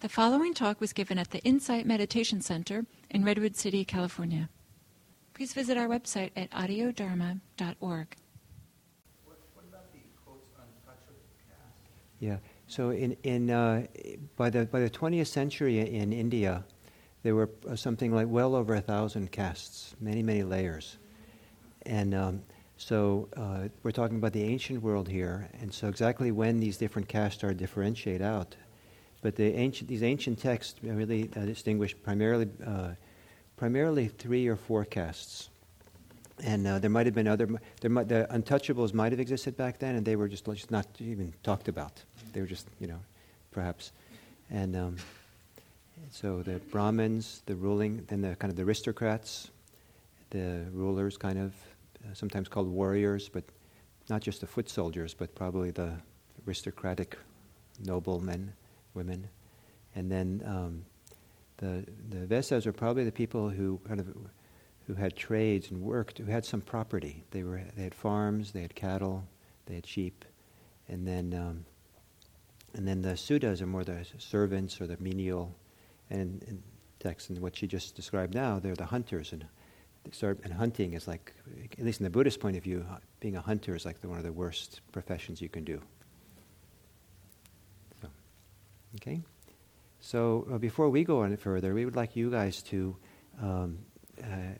The following talk was given at the Insight Meditation Center in Redwood City, California. Please visit our website at audiodharma.org. Yeah. So in in uh, by the by the 20th century in India, there were uh, something like well over a thousand castes, many many layers, and um, so uh, we're talking about the ancient world here, and so exactly when these different castes are differentiate out, but the ancient these ancient texts really uh, distinguish primarily uh, primarily three or four castes and uh, there might have been other. There might, the untouchables might have existed back then, and they were just just not even talked about. They were just you know, perhaps, and um, so the Brahmins, the ruling, then the kind of the aristocrats, the rulers, kind of uh, sometimes called warriors, but not just the foot soldiers, but probably the aristocratic noblemen, women, and then um, the the Vaishyas are probably the people who kind of who had trades and worked, who had some property. They, were, they had farms, they had cattle, they had sheep. And then, um, and then the Sudras are more the servants or the menial. And in text, and what she just described now, they're the hunters. And, start, and hunting is like, at least in the Buddhist point of view, being a hunter is like the, one of the worst professions you can do. Okay? So uh, before we go on further, we would like you guys to um, uh,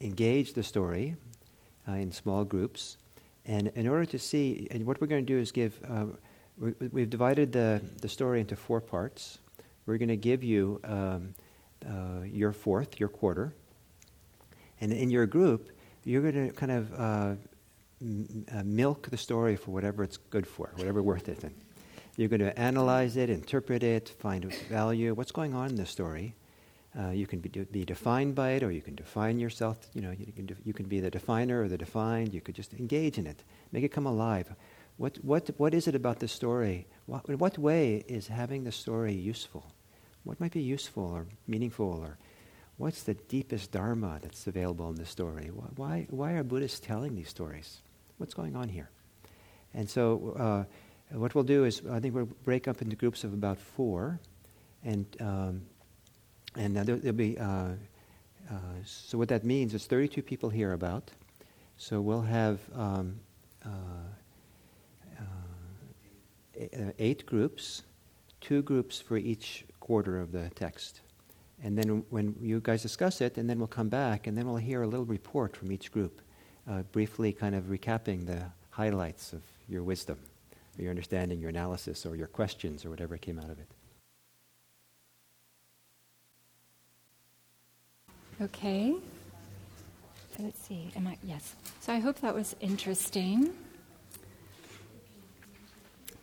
engage the story uh, in small groups. And in order to see, and what we're going to do is give, uh, we, have divided the, the story into four parts. We're going to give you um, uh, your fourth, your quarter. And in your group, you're going to kind of uh, m- milk the story for whatever it's good for, whatever worth it. And you're going to analyze it, interpret it, find value, what's going on in the story. Uh, you can be, be, defined by it, or you can define yourself. You know, you can, you can be the definer or the defined. You could just engage in it, make it come alive. What, what, what is it about the story? What, in what way is having the story useful? What might be useful or meaningful, or what's the deepest dharma that's available in the story? Why, why are Buddhists telling these stories? What's going on here? And so, uh, what we'll do is, I think we'll break up into groups of about four, and um, and uh, there, will be, uh, uh, so what that means is 32 people here about. So we'll have um, uh, uh, eight groups, two groups for each quarter of the text. And then when you guys discuss it, and then we'll come back, and then we'll hear a little report from each group, uh, briefly kind of recapping the highlights of your wisdom, or your understanding, your analysis, or your questions, or whatever came out of it. Okay. Let's see. Am I? Yes. So I hope that was interesting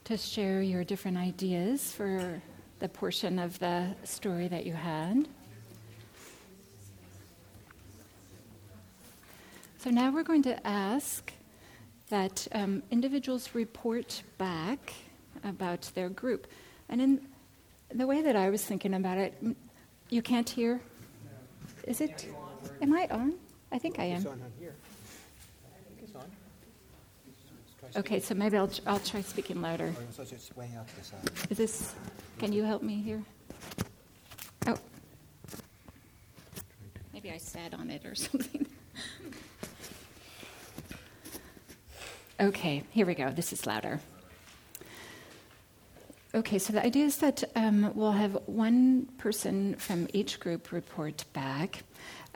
to share your different ideas for the portion of the story that you had. So now we're going to ask that um, individuals report back about their group. And in the way that I was thinking about it, you can't hear? Is it? Am I on? I think I am. Okay, so maybe I'll, I'll try speaking louder. Is this, can you help me here? Oh. Maybe I sat on it or something. Okay, here we go. This is louder. Okay, so the idea is that um, we'll have one person from each group report back.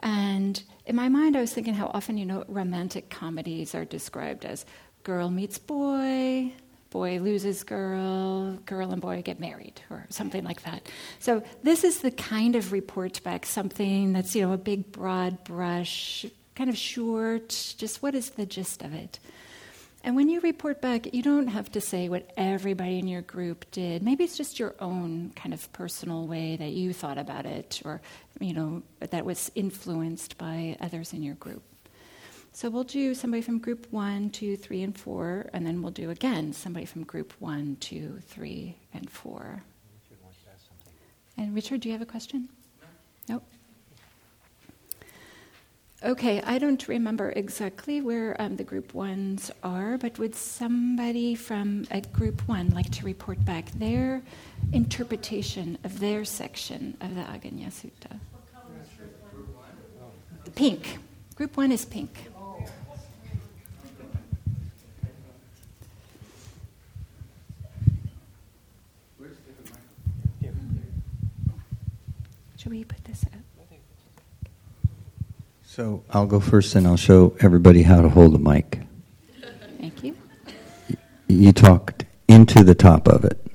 And in my mind, I was thinking how often, you know, romantic comedies are described as girl meets boy, boy loses girl, girl and boy get married, or something like that. So this is the kind of report back, something that's, you know, a big broad brush, kind of short, just what is the gist of it? And when you report back, you don't have to say what everybody in your group did. Maybe it's just your own kind of personal way that you thought about it, or you know that was influenced by others in your group. So we'll do somebody from group one, two, three, and four, and then we'll do again somebody from group one, two, three, and four. And Richard, do you have a question? No. Nope. Okay, I don't remember exactly where um, the group ones are, but would somebody from a group one like to report back their interpretation of their section of the Aggañña Sutta? Pink. Group one is pink. Should we put this up? So I'll go first and I'll show everybody how to hold a mic. Thank you. You talked into the top of it.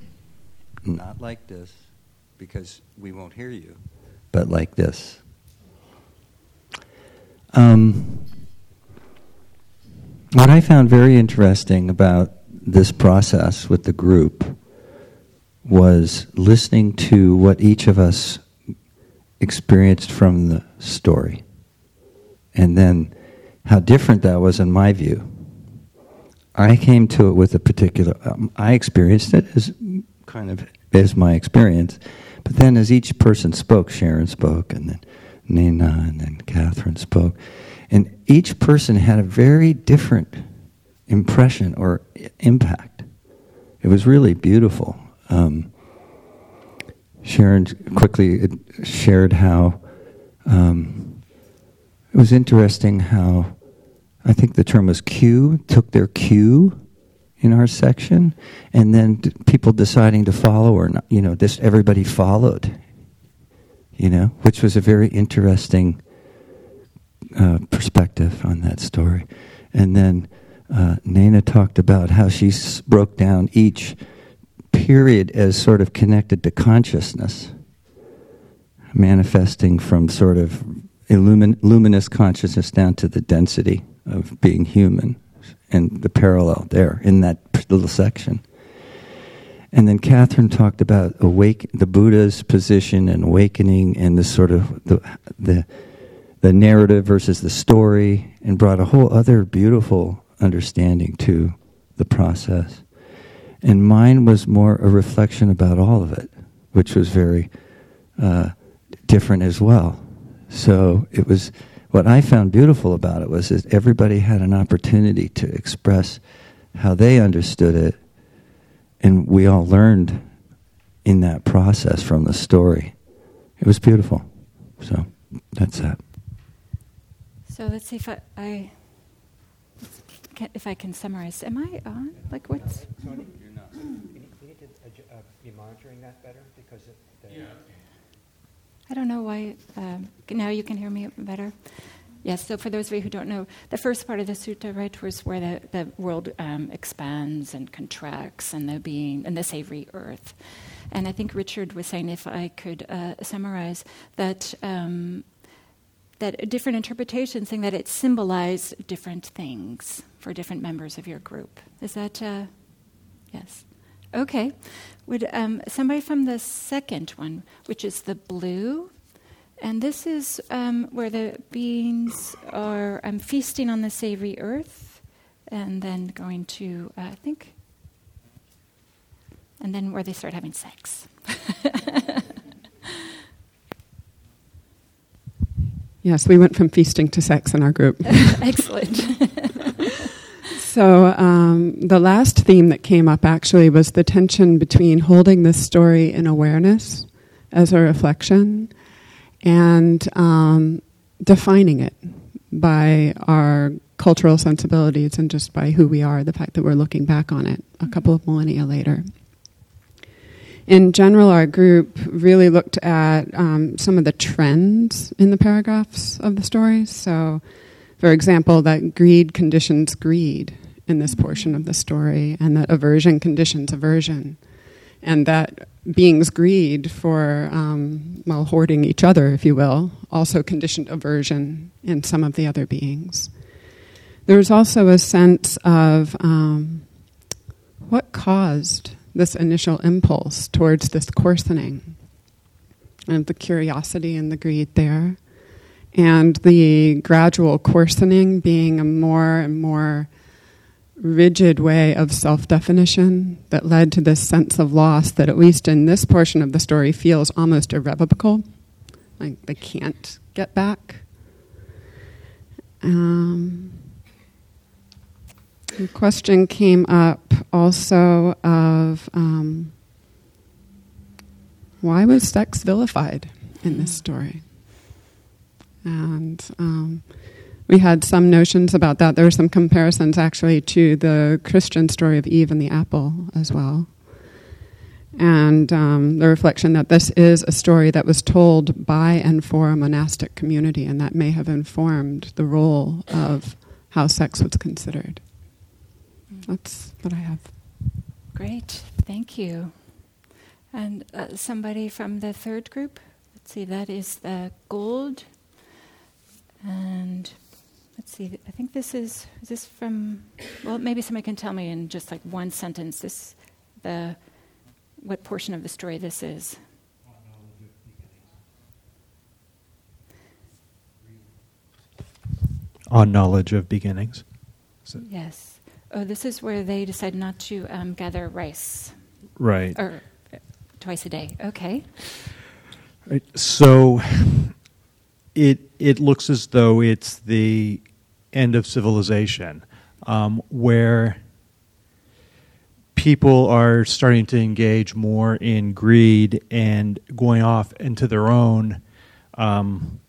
Not like this, because we won't hear you, but like this. Um, what I found very interesting about this process with the group was listening to what each of us experienced from the story. And then how different that was in my view. I came to it with a particular, um, I experienced it as kind of as my experience. But then as each person spoke, Sharon spoke, and then Nina, and then Catherine spoke. And each person had a very different impression or impact. It was really beautiful. Um, Sharon quickly shared how um, it was interesting how I think the term was cue, took their cue in our section, and then d- people deciding to follow or not. You know, this everybody followed. You know, which was a very interesting uh, perspective on that story. And then uh, Nana talked about how she s- broke down each period as sort of connected to consciousness, manifesting from sort of illumin- luminous consciousness down to the density of being human, and the parallel there in that little section. And then Catherine talked about awake the Buddha's position and awakening, and the sort of the the the narrative versus the story, and brought a whole other beautiful understanding to the process. And mine was more a reflection about all of it, which was very uh, different as well. So it was what I found beautiful about it was that everybody had an opportunity to express how they understood it, and we all learned in that process from the story. It was beautiful. So that's that. So let's see if I, I if I can summarize. Am I on? Like what's? Tony, you're not. We need, to uh, be monitoring that better because it, yeah. I don't know why. Um, now you can hear me better. Yes. So for those of you who don't know, the first part of the sutta, right, was where the the world um, expands and contracts, and the being and the savory earth. And I think Richard was saying, if I could uh, summarize that. Um, that different interpretations saying that it symbolized different things for different members of your group. Is that, uh, yes? Okay. Would um, somebody from the second one, which is the blue, and this is um, where the beings are um, feasting on the savory earth, and then going to, uh, I think, and then where they start having sex. Yes, we went from feasting to sex in our group. Excellent. so, um, the last theme that came up actually was the tension between holding this story in awareness as a reflection and um, defining it by our cultural sensibilities and just by who we are, the fact that we're looking back on it a couple of millennia later in general, our group really looked at um, some of the trends in the paragraphs of the stories. So, for example, that greed conditions greed in this portion of the story, and that aversion conditions aversion, and that beings' greed for, um, well, hoarding each other, if you will, also conditioned aversion in some of the other beings. There's also a sense of um, what caused this initial impulse towards this coarsening and the curiosity and the greed there, and the gradual coarsening being a more and more rigid way of self definition that led to this sense of loss that, at least in this portion of the story, feels almost irrevocable. Like they can't get back. Um, a question came up also of um, why was sex vilified in this story? And um, we had some notions about that. There were some comparisons actually to the Christian story of Eve and the apple as well. And um, the reflection that this is a story that was told by and for a monastic community, and that may have informed the role of how sex was considered. That's what I have. Great, thank you. And uh, somebody from the third group? Let's see, that is the gold. And let's see, I think this is, is this from, well, maybe somebody can tell me in just like one sentence this, the, what portion of the story this is. On knowledge of beginnings. Yes. Oh, this is where they decide not to um, gather rice. Right. Or uh, twice a day. Okay. Right. So it it looks as though it's the end of civilization, um, where people are starting to engage more in greed and going off into their own, um,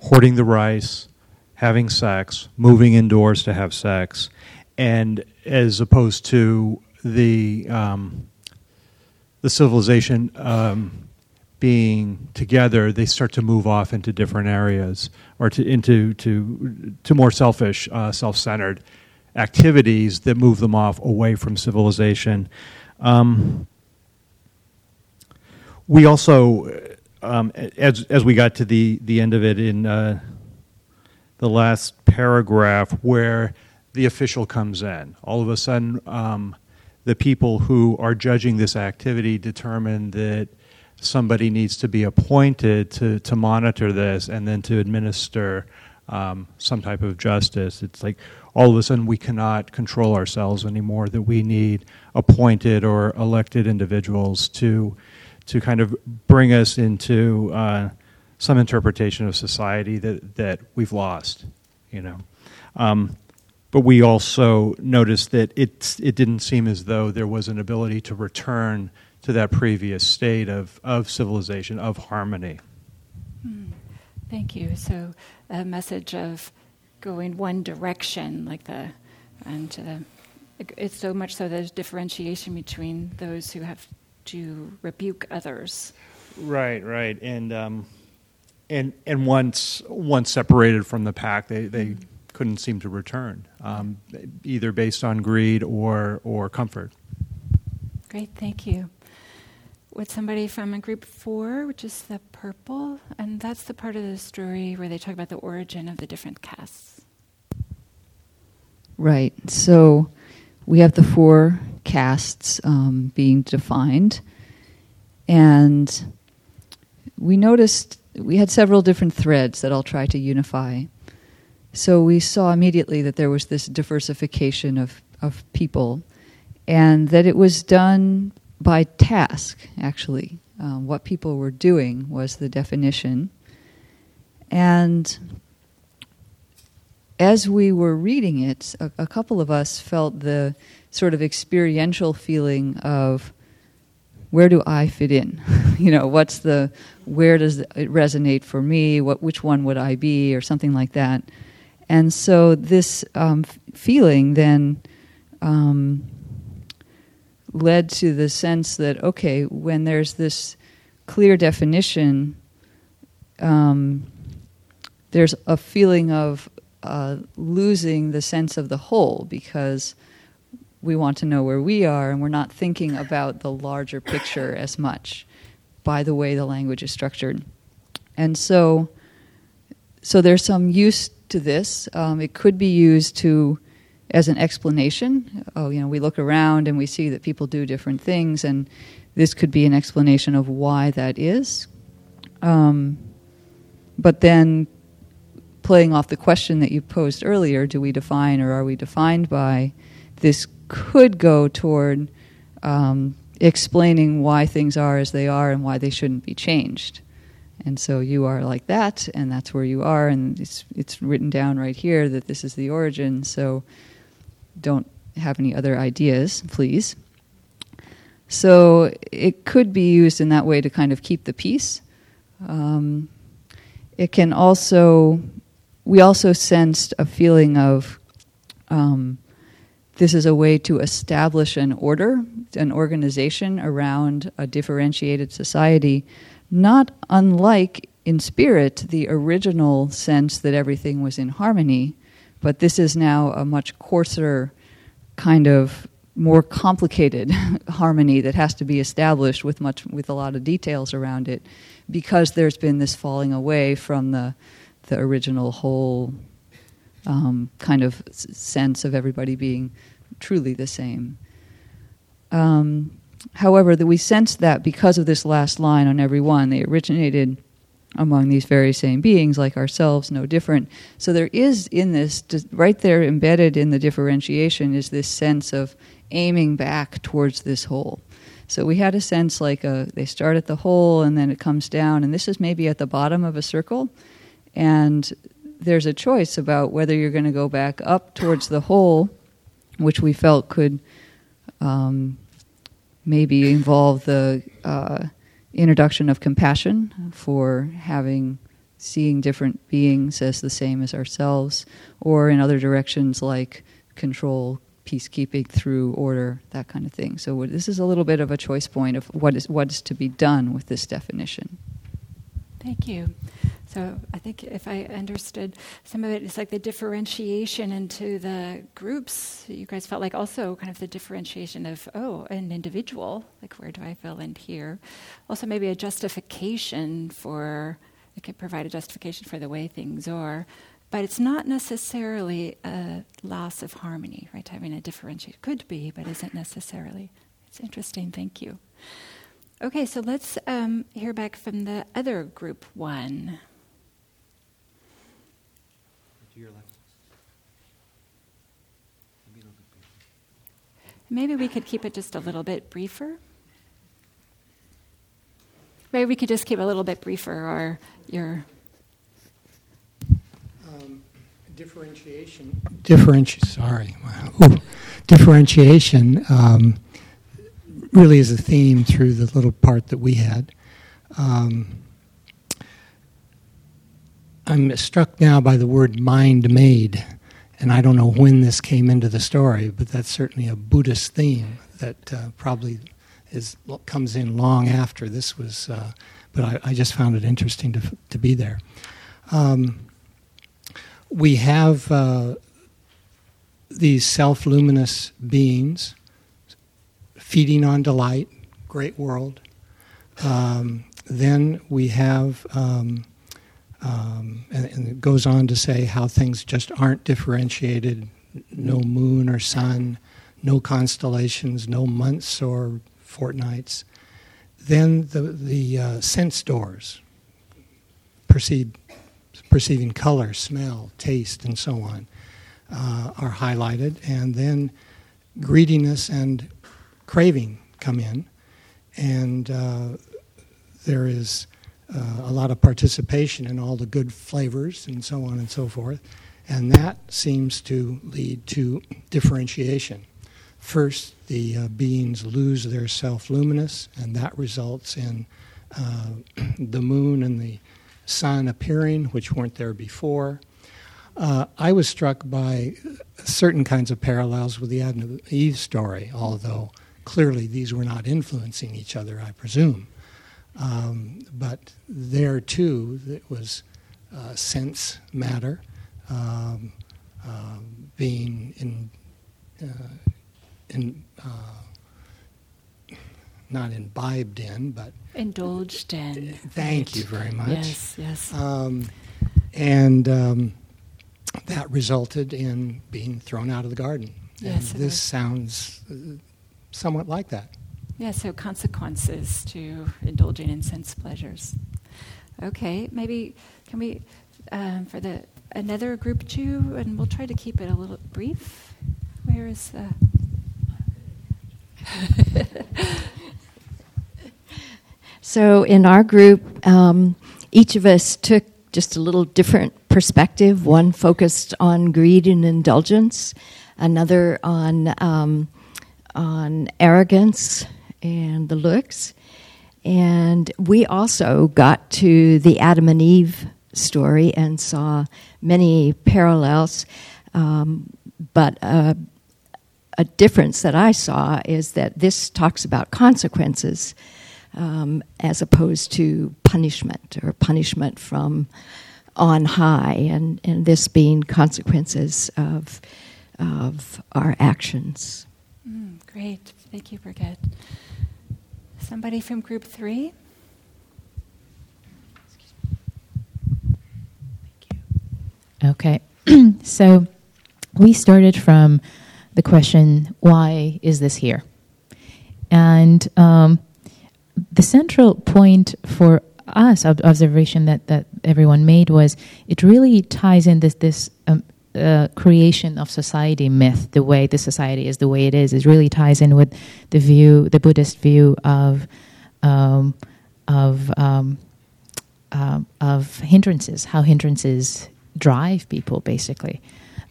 hoarding the rice, having sex, moving indoors to have sex, and as opposed to the um, the civilization um, being together, they start to move off into different areas or to into to to more selfish, uh, self-centered activities that move them off away from civilization. Um, we also, um, as as we got to the the end of it in uh, the last paragraph, where the official comes in, all of a sudden. Um, the people who are judging this activity determine that somebody needs to be appointed to, to monitor this and then to administer um, some type of justice. It's like all of a sudden we cannot control ourselves anymore, that we need appointed or elected individuals to, to kind of bring us into uh, some interpretation of society that, that we've lost, you know. Um, but we also noticed that it, it didn't seem as though there was an ability to return to that previous state of, of civilization, of harmony. Hmm. Thank you. So, a message of going one direction, like the, and uh, it's so much so there's differentiation between those who have to rebuke others. Right, right, and um, and and once once separated from the pack, they they mm. couldn't seem to return, um, either based on greed or or comfort. Great, thank you with somebody from a group four, which is the purple, and that's the part of the story where they talk about the origin of the different castes. Right. So we have the four castes um, being defined, and we noticed we had several different threads that I'll try to unify. So we saw immediately that there was this diversification of, of people, and that it was done by task, actually. Um, what people were doing was the definition. And as we were reading it, a, a, couple of us felt the sort of experiential feeling of where do I fit in? you know, what's the where does it resonate for me? What which one would I be, or something like that. And so this um, feeling then um, led to the sense that okay, when there's this clear definition, um, there's a feeling of uh, losing the sense of the whole because we want to know where we are and we're not thinking about the larger picture as much by the way the language is structured. And so, so there's some use to this. Um, it could be used to as an explanation. Oh, you know, we look around and we see that people do different things, and this could be an explanation of why that is. Um, but then, playing off the question that you posed earlier, do we define or are we defined by? This could go toward um, explaining why things are as they are and why they shouldn't be changed. And so you are like that, and that's where you are, and it's it's written down right here that this is the origin. So don't have any other ideas, please. So it could be used in that way to kind of keep the peace. Um, it can also, we also sensed a feeling of um, this is a way to establish an order, an organization around a differentiated society, not unlike in spirit the original sense that everything was in harmony, but this is now a much coarser kind of more complicated harmony that has to be established with much with a lot of details around it because there's been this falling away from the the original whole um, kind of sense of everybody being truly the same. Um, however, that we sense that because of this last line on every one, they originated among these very same beings, like ourselves, no different. So there is in this, right there embedded in the differentiation, is this sense of aiming back towards this whole. So we had a sense like a, they start at the whole and then it comes down, and this is maybe at the bottom of a circle, and there's a choice about whether you're going to go back up towards the whole, which we felt could um, maybe involve the uh, introduction of compassion for having seeing different beings as the same as ourselves, or in other directions like control, peacekeeping through order, that kind of thing. So this is a little bit of a choice point of what is what is to be done with this definition. Thank you. So I think if I understood some of it, it's like the differentiation into the groups. You guys felt like also kind of the differentiation of oh, an individual, like where do I fill in here? Also maybe a justification for it could provide a justification for the way things are. But it's not necessarily a loss of harmony, right? Having a differentiation could be, but isn't necessarily. It's interesting. Thank you. Okay, so let's um, hear back from the other group one. Maybe we could keep it just a little bit briefer. Maybe we could just keep a little bit briefer, or your differentiation. Differenti- sorry, Ooh. differentiation um, really is a theme through the little part that we had. Um, I'm struck now by the word mind made, and I don't know when this came into the story, but that's certainly a Buddhist theme that uh, probably is comes in long after this was. Uh, but I, I, just found it interesting to to be there. Um, we have uh, these self luminous beings feeding on delight, great world. Um, then we have, um, um, and, and, it goes on to say how things just aren't differentiated no moon or sun, no constellations, no months or fortnights. Then the, the uh, sense doors perceive perceiving color, smell, taste, and so on uh, are highlighted. And then greediness and craving come in. And uh, there is uh, a lot of participation in all the good flavors and so on and so forth. And that seems to lead to differentiation. First, the uh, beings lose their self luminous, and that results in uh, the moon and the sun appearing, which weren't there before. Uh, I was struck by certain kinds of parallels with the Adam and Eve story, although clearly these were not influencing each other, I presume. Um, but there too, it was uh, sense matter um, uh, being in, uh, in uh, not imbibed in, but indulged in. Thank right. you very much. Yes, yes. Um, and um, that resulted in being thrown out of the garden. Yes, and this sounds uh, somewhat like that. Yeah, so consequences to indulging in sense pleasures. Okay, maybe can we, um, for the another group two, and we'll try to keep it a little brief. Where is the. So in our group, um, each of us took just a little different perspective. One focused on greed and indulgence, another on um, on arrogance and the looks, and we also got to the Adam and Eve story and saw many parallels. Um, but uh, a difference that I saw is that this talks about consequences um, as opposed to punishment or punishment from on high, and, and this being consequences of, of our actions. Mm, great. Thank you, Brigitte. Somebody from group three? Okay. so we started from the question, why is this here? And um, the central point for us, observation that, that everyone made was it really ties in this, this um, uh, creation of society myth, the way the society is the way it is, it really ties in with the view, the Buddhist view of um, of um, uh, of hindrances, how hindrances drive people, basically.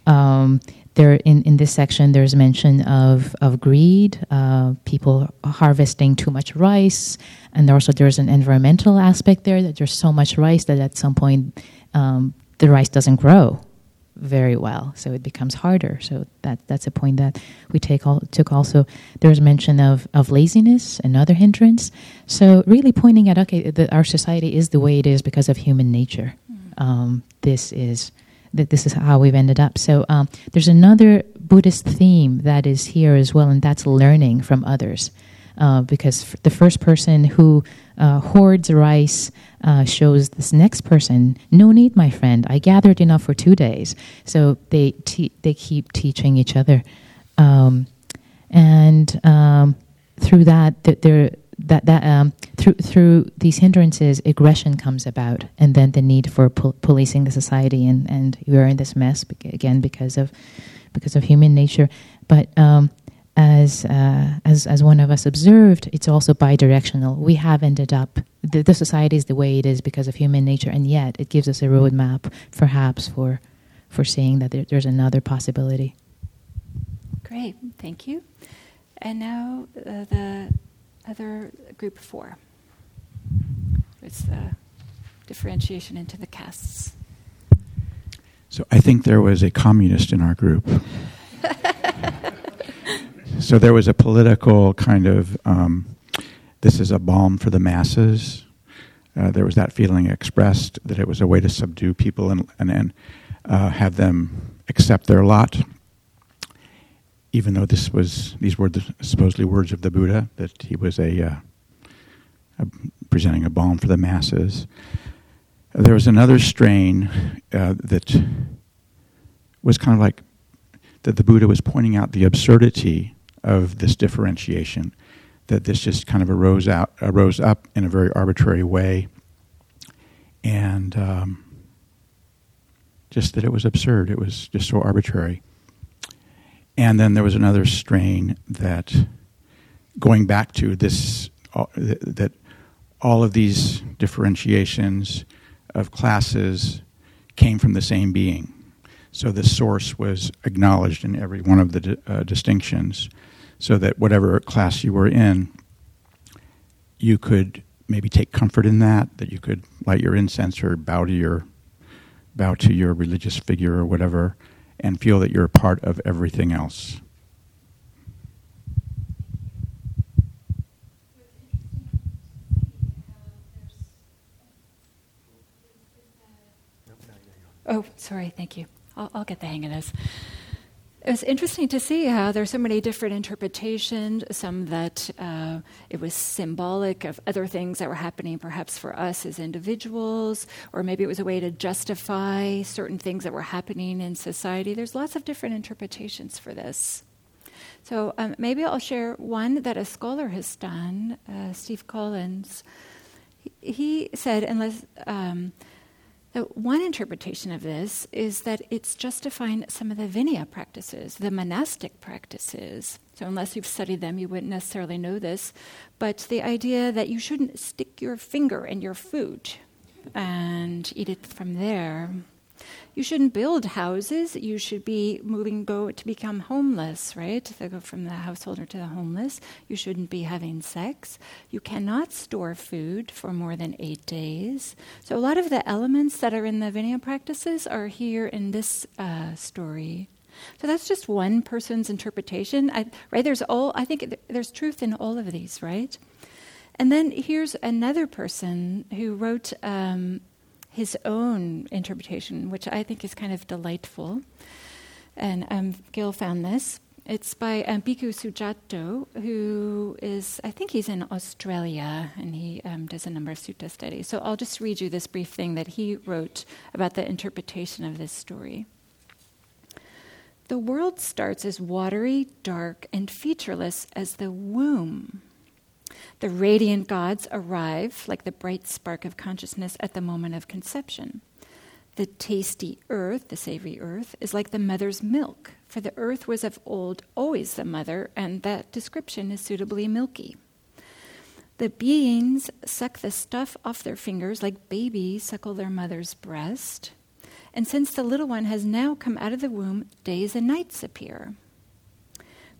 Um, there in, in this section there's mention of, of greed uh, people harvesting too much rice and also there's an environmental aspect there that there's so much rice that at some point um, the rice doesn't grow very well so it becomes harder so that that's a point that we take all, took also there's mention of, of laziness another hindrance so really pointing at okay that our society is the way it is because of human nature mm. um, this is that this is how we've ended up. So um, there's another Buddhist theme that is here as well, and that's learning from others. Uh, because f- the first person who uh, hoards rice uh, shows this next person, "No need, my friend. I gathered enough for two days." So they te- they keep teaching each other, um, and um, through that, th- there that that um, through through these hindrances, aggression comes about, and then the need for pol- policing the society, and and we are in this mess again because of because of human nature. But um, as uh, as as one of us observed, it's also bidirectional. We have ended up the, the society is the way it is because of human nature, and yet it gives us a roadmap, perhaps for for seeing that there, there's another possibility. Great, thank you. And now uh, the other group four. It's the differentiation into the castes. So I think there was a communist in our group. So there was a political kind of um, this is a balm for the masses. Uh, there was that feeling expressed that it was a way to subdue people and and, and uh, have them accept their lot even though this was these were the supposedly words of the Buddha, that he was a, uh, a presenting a balm for the masses. There was another strain uh, that was kind of like that the Buddha was pointing out the absurdity of this differentiation, that this just kind of arose out arose up in a very arbitrary way, and um, just that it was absurd. It was just so arbitrary. And then there was another strain that, going back to this, uh, that all of these differentiations of classes came from the same being. So the source was acknowledged in every one of the uh, distinctions, so that whatever class you were in, you could maybe take comfort in that, that you could light your incense or bow to your bow to your religious figure or whatever, and feel that you're a part of everything else. Oh, sorry, thank you. I'll, I'll get the hang of this it was interesting to see how there's so many different interpretations. Some that uh, it was symbolic of other things that were happening, perhaps for us as individuals, or maybe it was a way to justify certain things that were happening in society. There's lots of different interpretations for this. So um, maybe I'll share one that a scholar has done, uh, Steve Collins. He, said, unless. Um, one interpretation of this is that it's justifying some of the Vinaya practices, the monastic practices. So, unless you've studied them, you wouldn't necessarily know this. But the idea that you shouldn't stick your finger in your food, and eat it from there. You shouldn't build houses. You should be moving, go to become homeless, right? To go from the householder to the homeless. You shouldn't be having sex. You cannot store food for more than eight days. So a lot of the elements that are in the Vinaya practices are here in this uh, story. So that's just one person's interpretation, I, right? There's all. I think there's truth in all of these, right? And then here's another person who wrote um, his own interpretation, which I think is kind of delightful. And um, Gil found this. It's by um, Bhikkhu Sujato, who is, I think he's in Australia, and he um, does a number of sutta studies. So I'll just read you this brief thing that he wrote about the interpretation of this story. The world starts as watery, dark, and featureless as the womb the radiant gods arrive like the bright spark of consciousness at the moment of conception. The tasty earth, the savory earth, is like the mother's milk, for the earth was of old always the mother, and that description is suitably milky. The beings suck the stuff off their fingers like babies suckle their mother's breast. And since the little one has now come out of the womb, days and nights appear.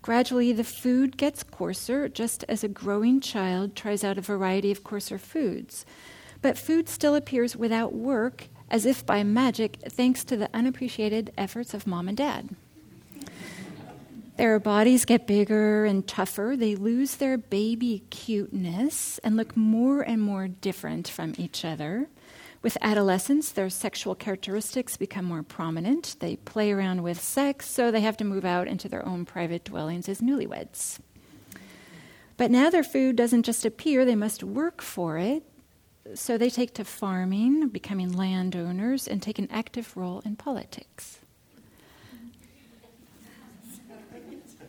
Gradually, the food gets coarser, just as a growing child tries out a variety of coarser foods. But food still appears without work, as if by magic, thanks to the unappreciated efforts of mom and dad. Their bodies get bigger and tougher. They lose their baby cuteness and look more and more different from each other. With adolescence, their sexual characteristics become more prominent. They play around with sex, so they have to move out into their own private dwellings as newlyweds. But now their food doesn't just appear, they must work for it. So they take to farming, becoming landowners, and take an active role in politics.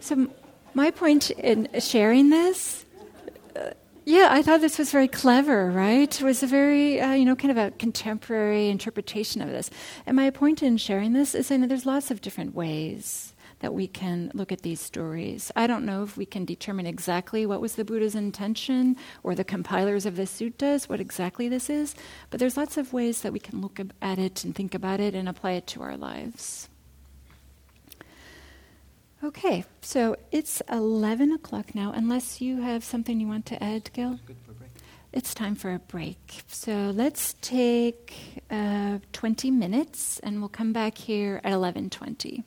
So, my point in sharing this yeah, I thought this was very clever, right? It was a very, uh, you know, kind of a contemporary interpretation of this. And my point in sharing this is that there's lots of different ways that we can look at these stories. I don't know if we can determine exactly what was the Buddha's intention or the compilers of the suttas, what exactly this is, but there's lots of ways that we can look at it and think about it and apply it to our lives. Okay, so it's 11 o'clock now, unless you have something you want to add, Gil? It's time for a break. So let's take uh, 20 minutes and we'll come back here at 11:20.